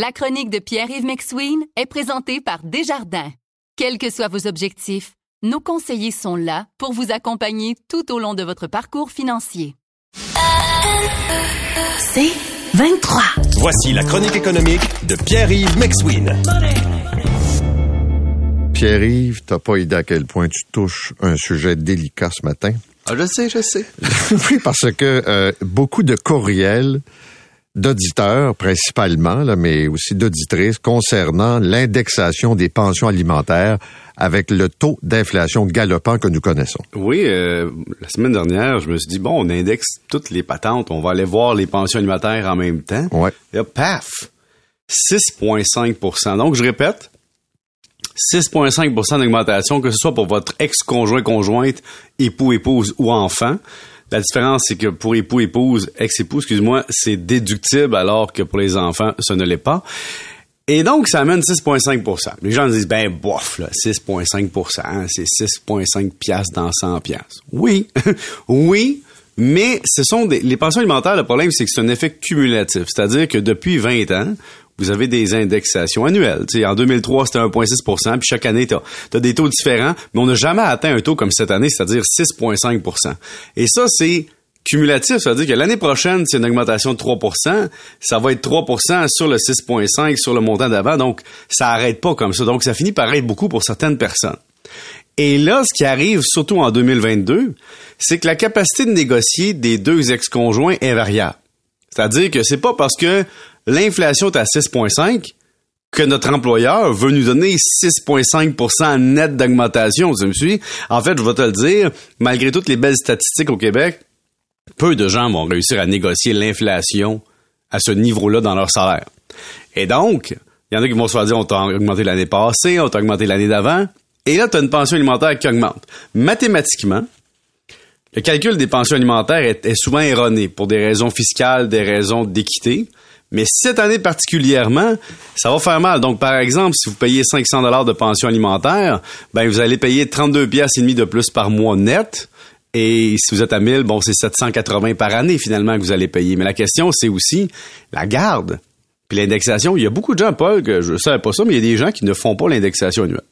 La chronique de Pierre-Yves McSween est présentée par Desjardins. Quels que soient vos objectifs, nos conseillers sont là pour vous accompagner tout au long de votre parcours financier. C'est 23. Voici la chronique économique de Pierre-Yves McSween. Pierre-Yves, t'as pas idée à quel point tu touches un sujet délicat ce matin? Ah, je sais, je sais. oui, parce que euh, beaucoup de courriels d'auditeurs principalement, là, mais aussi d'auditrices concernant l'indexation des pensions alimentaires avec le taux d'inflation galopant que nous connaissons. Oui, euh, la semaine dernière, je me suis dit, bon, on indexe toutes les patentes, on va aller voir les pensions alimentaires en même temps. Ouais. Et là, paf! 6,5% Donc, je répète, 6,5% d'augmentation, que ce soit pour votre ex-conjoint, conjointe, époux, épouse ou enfant. La différence, c'est que pour époux, épouse, ex-époux, excuse-moi, c'est déductible alors que pour les enfants, ce ne l'est pas. Et donc, ça amène 6,5% Les gens disent, ben, bof, là, 6,5% hein, c'est 6,5 piastres dans 100 piastres. Oui, oui, mais ce sont des, les pensions alimentaires, le problème, c'est que c'est un effet cumulatif. C'est-à-dire que depuis 20 ans, vous avez des indexations annuelles. en 2003, c'était 1,6% puis chaque année, tu as, des taux différents, mais on n'a jamais atteint un taux comme cette année, c'est-à-dire 6,5% Et ça, c'est cumulatif, ça veut dire que l'année prochaine, c'est une augmentation de 3% ça va être 3% sur le 6,5 sur le montant d'avant, donc ça arrête pas comme ça. Donc ça finit par être beaucoup pour certaines personnes. Et là, ce qui arrive, surtout en 2022, c'est que la capacité de négocier des deux ex-conjoints est variable. C'est-à-dire que c'est pas parce que l'inflation est à 6,5 que notre employeur veut nous donner 6,5% net d'augmentation. Tu me suis? En fait, je vais te le dire, malgré toutes les belles statistiques au Québec, peu de gens vont réussir à négocier l'inflation à ce niveau-là dans leur salaire. Et donc, il y en a qui vont se dire, on t'a augmenté l'année passée, on t'a augmenté l'année d'avant, et là, tu as une pension alimentaire qui augmente. Mathématiquement, le calcul des pensions alimentaires est souvent erroné pour des raisons fiscales, des raisons d'équité. Mais cette année particulièrement, ça va faire mal. Donc, par exemple, si vous payez 500 dollars de pension alimentaire, ben, vous allez payer 32 pièces et demi de plus par mois net. Et si vous êtes à 1000, bon, c'est 780 par année finalement que vous allez payer. Mais la question, c'est aussi la garde. Puis l'indexation, il y a beaucoup de gens, Paul, que je ne savais pas ça, mais il y a des gens qui ne font pas l'indexation annuelle.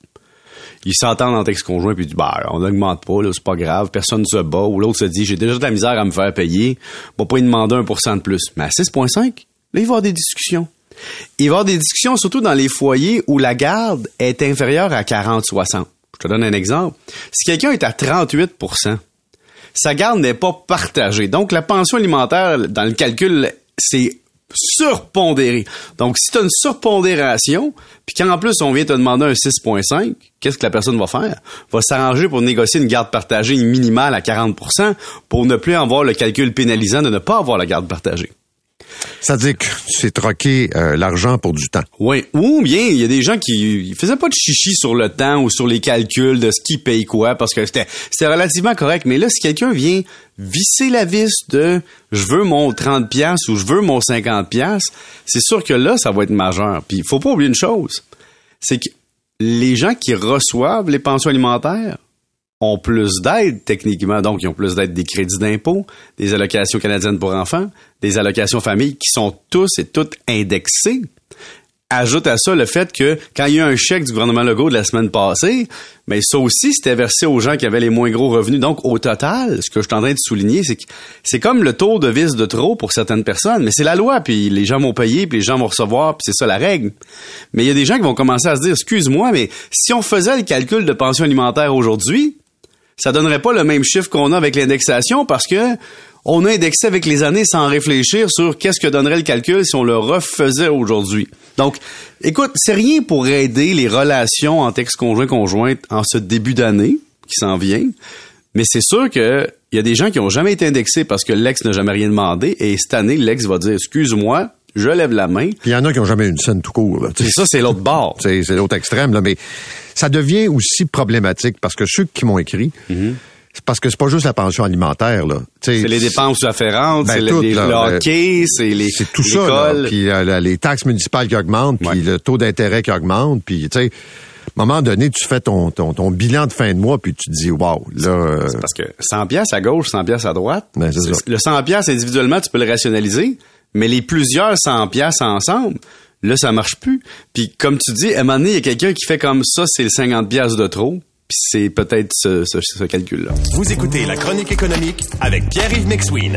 Ils s'entendent en ex-conjoint puis ils disent, bah, on n'augmente pas, là, c'est pas grave, personne ne se bat. Ou l'autre se dit, j'ai déjà de la misère à me faire payer, on va pas y demander 1% de plus. Mais à 6,5, Là, il va y avoir des discussions. Il va y avoir des discussions surtout dans les foyers où la garde est inférieure à 40-60. Je te donne un exemple. Si quelqu'un est à 38% sa garde n'est pas partagée. Donc, la pension alimentaire, dans le calcul, c'est surpondéré. Donc, si tu as une surpondération, puis qu'en plus, on vient te demander un 6,5, qu'est-ce que la personne va faire? Va s'arranger pour négocier une garde partagée minimale à 40% pour ne plus avoir le calcul pénalisant de ne pas avoir la garde partagée. Ça veut dire que c'est troquer euh, l'argent pour du temps. Oui. Ou bien, il y a des gens qui faisaient pas de chichi sur le temps ou sur les calculs de ce qui paye quoi parce que c'était, c'était relativement correct. Mais là, si quelqu'un vient visser la vis de je veux mon 30 pièces ou je veux mon 50 pièces, c'est sûr que là, ça va être majeur. Puis, il faut pas oublier une chose. C'est que les gens qui reçoivent les pensions alimentaires ont plus d'aide techniquement, donc ils ont plus d'aide des crédits d'impôt, des allocations canadiennes pour enfants, des allocations familles qui sont tous et toutes indexées. Ajoute à ça le fait que quand il y a un chèque du gouvernement Legault de la semaine passée, mais ça aussi c'était versé aux gens qui avaient les moins gros revenus. Donc au total, ce que je suis en train de souligner, c'est que c'est comme le tour de vis de trop pour certaines personnes, mais c'est la loi, puis les gens vont payer, puis les gens vont recevoir, puis c'est ça la règle. Mais il y a des gens qui vont commencer à se dire, excuse-moi, mais si on faisait le calcul de pension alimentaire aujourd'hui, ça donnerait pas le même chiffre qu'on a avec l'indexation parce que on a indexé avec les années sans réfléchir sur qu'est-ce que donnerait le calcul si on le refaisait aujourd'hui. Donc, écoute, c'est rien pour aider les relations entre ex-conjoints conjointes en ce début d'année qui s'en vient, mais c'est sûr que il y a des gens qui ont jamais été indexés parce que l'ex n'a jamais rien demandé et cette année l'ex va dire excuse-moi, je lève la main. Puis il y en a qui ont jamais eu une scène tout court. Et ça c'est l'autre bord. C'est l'autre extrême là, mais ça devient aussi problématique parce que ceux qui m'ont écrit, c'est parce que c'est pas juste la pension alimentaire là. C'est les dépenses afférentes, ben, c'est le euh, hockey, c'est les c'est tout ça puis euh, les taxes municipales qui augmentent, puis le taux d'intérêt qui augmente, puis tu sais à un moment donné, tu fais ton, ton, ton, bilan de fin de mois, puis tu te dis, wow, là... Euh, c'est parce que 100 pièces à gauche, 100 pièces à droite, ben, le 100 pièces individuellement, tu peux le rationaliser, mais les plusieurs 100 pièces ensemble, Là, ça marche plus. Puis comme tu dis, à un moment donné, il y a quelqu'un qui fait comme ça, c'est le 50 pièces de trop. Puis c'est peut-être ce, ce, calcul-là. Vous écoutez La Chronique économique avec Pierre-Yves McSween.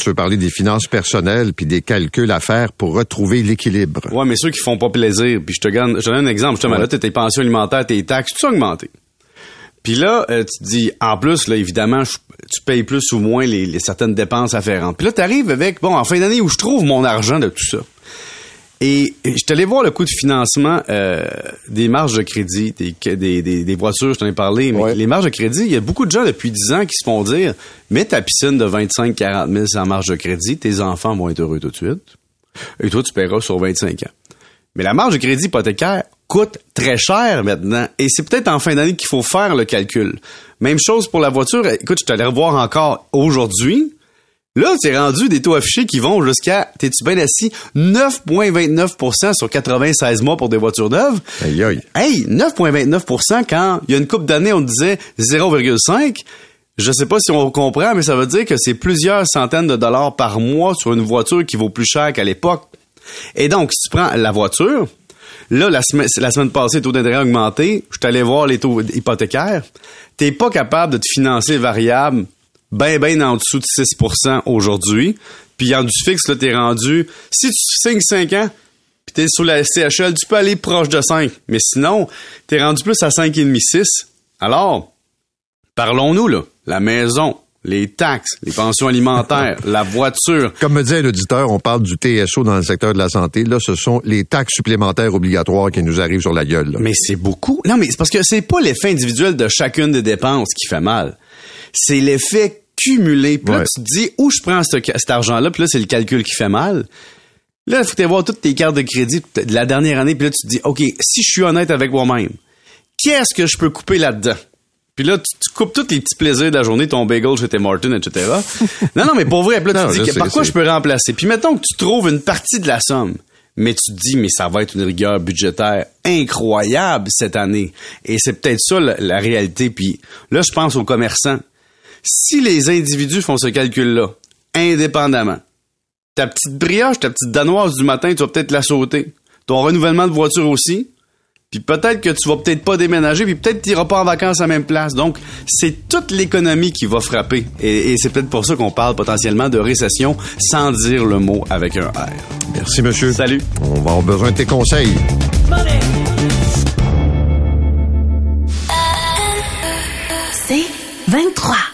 Tu veux parler des finances personnelles puis des calculs à faire pour retrouver l'équilibre. Ouais, mais ceux qui font pas plaisir. Puis je te donne, je te donne un exemple. Justement, Ouais. là, tes pensions alimentaires, tes taxes, tout ça augmenté. Puis là, euh, tu te dis, en plus, là, évidemment, je- tu payes plus ou moins les, les certaines dépenses afférentes. Puis là, t'arrives avec, bon, en fin d'année où je trouve mon argent de tout ça. Et je suis allé voir le coût de financement euh, des marges de crédit, des, des, des, des voitures, je t'en ai parlé, mais Ouais. les marges de crédit, il y a beaucoup de gens depuis 10 ans qui se font dire, mets ta piscine de 25-40 000 sans marge de crédit, tes enfants vont être heureux tout de suite. Et toi, tu paieras sur 25 ans. Mais la marge de crédit hypothécaire coûte très cher maintenant. Et c'est peut-être en fin d'année qu'il faut faire le calcul. Même chose pour la voiture. Écoute, je t'allais revoir encore aujourd'hui. Là, c'est rendu des taux affichés qui vont jusqu'à, t'es-tu bien assis, 9,29% sur 96 mois pour des voitures neuves. Aïe, aïe. Hey, 9,29% quand il y a une couple d'années, on disait 0,5. Je sais pas si on comprend, mais ça veut dire que c'est plusieurs centaines de dollars par mois sur une voiture qui vaut plus cher qu'à l'époque. Et donc, si tu prends la voiture, là, la semaine, la semaine passée, le taux d'intérêt a augmenté. Je suis allé voir les taux hypothécaires. T'es pas capable de te financer variable ben, ben en dessous de 6% aujourd'hui. Puis en du fixe, là, t'es rendu... Si tu signes 5 ans, puis t'es sur la CHL, tu peux aller proche de 5. Mais sinon, t'es rendu plus à 5,5, 6. Alors, parlons-nous, là. La maison, les taxes, les pensions alimentaires, la voiture. Comme me disait l'auditeur, on parle du TSO dans le secteur de la santé. Là, ce sont les taxes supplémentaires obligatoires qui nous arrivent sur la gueule. là. Mais c'est beaucoup. Non, mais c'est parce que c'est pas l'effet individuel de chacune des dépenses qui fait mal. C'est l'effet cumulé. Puis là, Ouais. tu te dis où je prends ce- cet argent-là, puis là, c'est le calcul qui fait mal. Là, il faut que voir toutes tes cartes de crédit de la dernière année, puis là, tu te dis, OK, si je suis honnête avec moi-même, qu'est-ce que je peux couper là-dedans? Puis là, tu, tu coupes tous les petits plaisirs de la journée, ton bagel chez Tim Martin, etc. non, non, mais pour vrai, puis là, Non, tu te dis, par quoi je peux remplacer? Puis mettons que tu trouves une partie de la somme, mais tu te dis, mais ça va être une rigueur budgétaire incroyable cette année. Et c'est peut-être ça la, la réalité. Puis là, je pense aux commerçants. Si les individus font ce calcul-là, indépendamment, ta petite brioche, ta petite danoise du matin, tu vas peut-être la sauter. Ton renouvellement de voiture aussi. Puis peut-être que tu vas peut-être pas déménager, puis peut-être que tu iras pas en vacances à la même place. Donc, c'est toute l'économie qui va frapper. Et, et c'est peut-être pour ça qu'on parle potentiellement de récession sans dire le mot avec un R. Merci, monsieur. Salut. On va avoir besoin de tes conseils. C'est 23.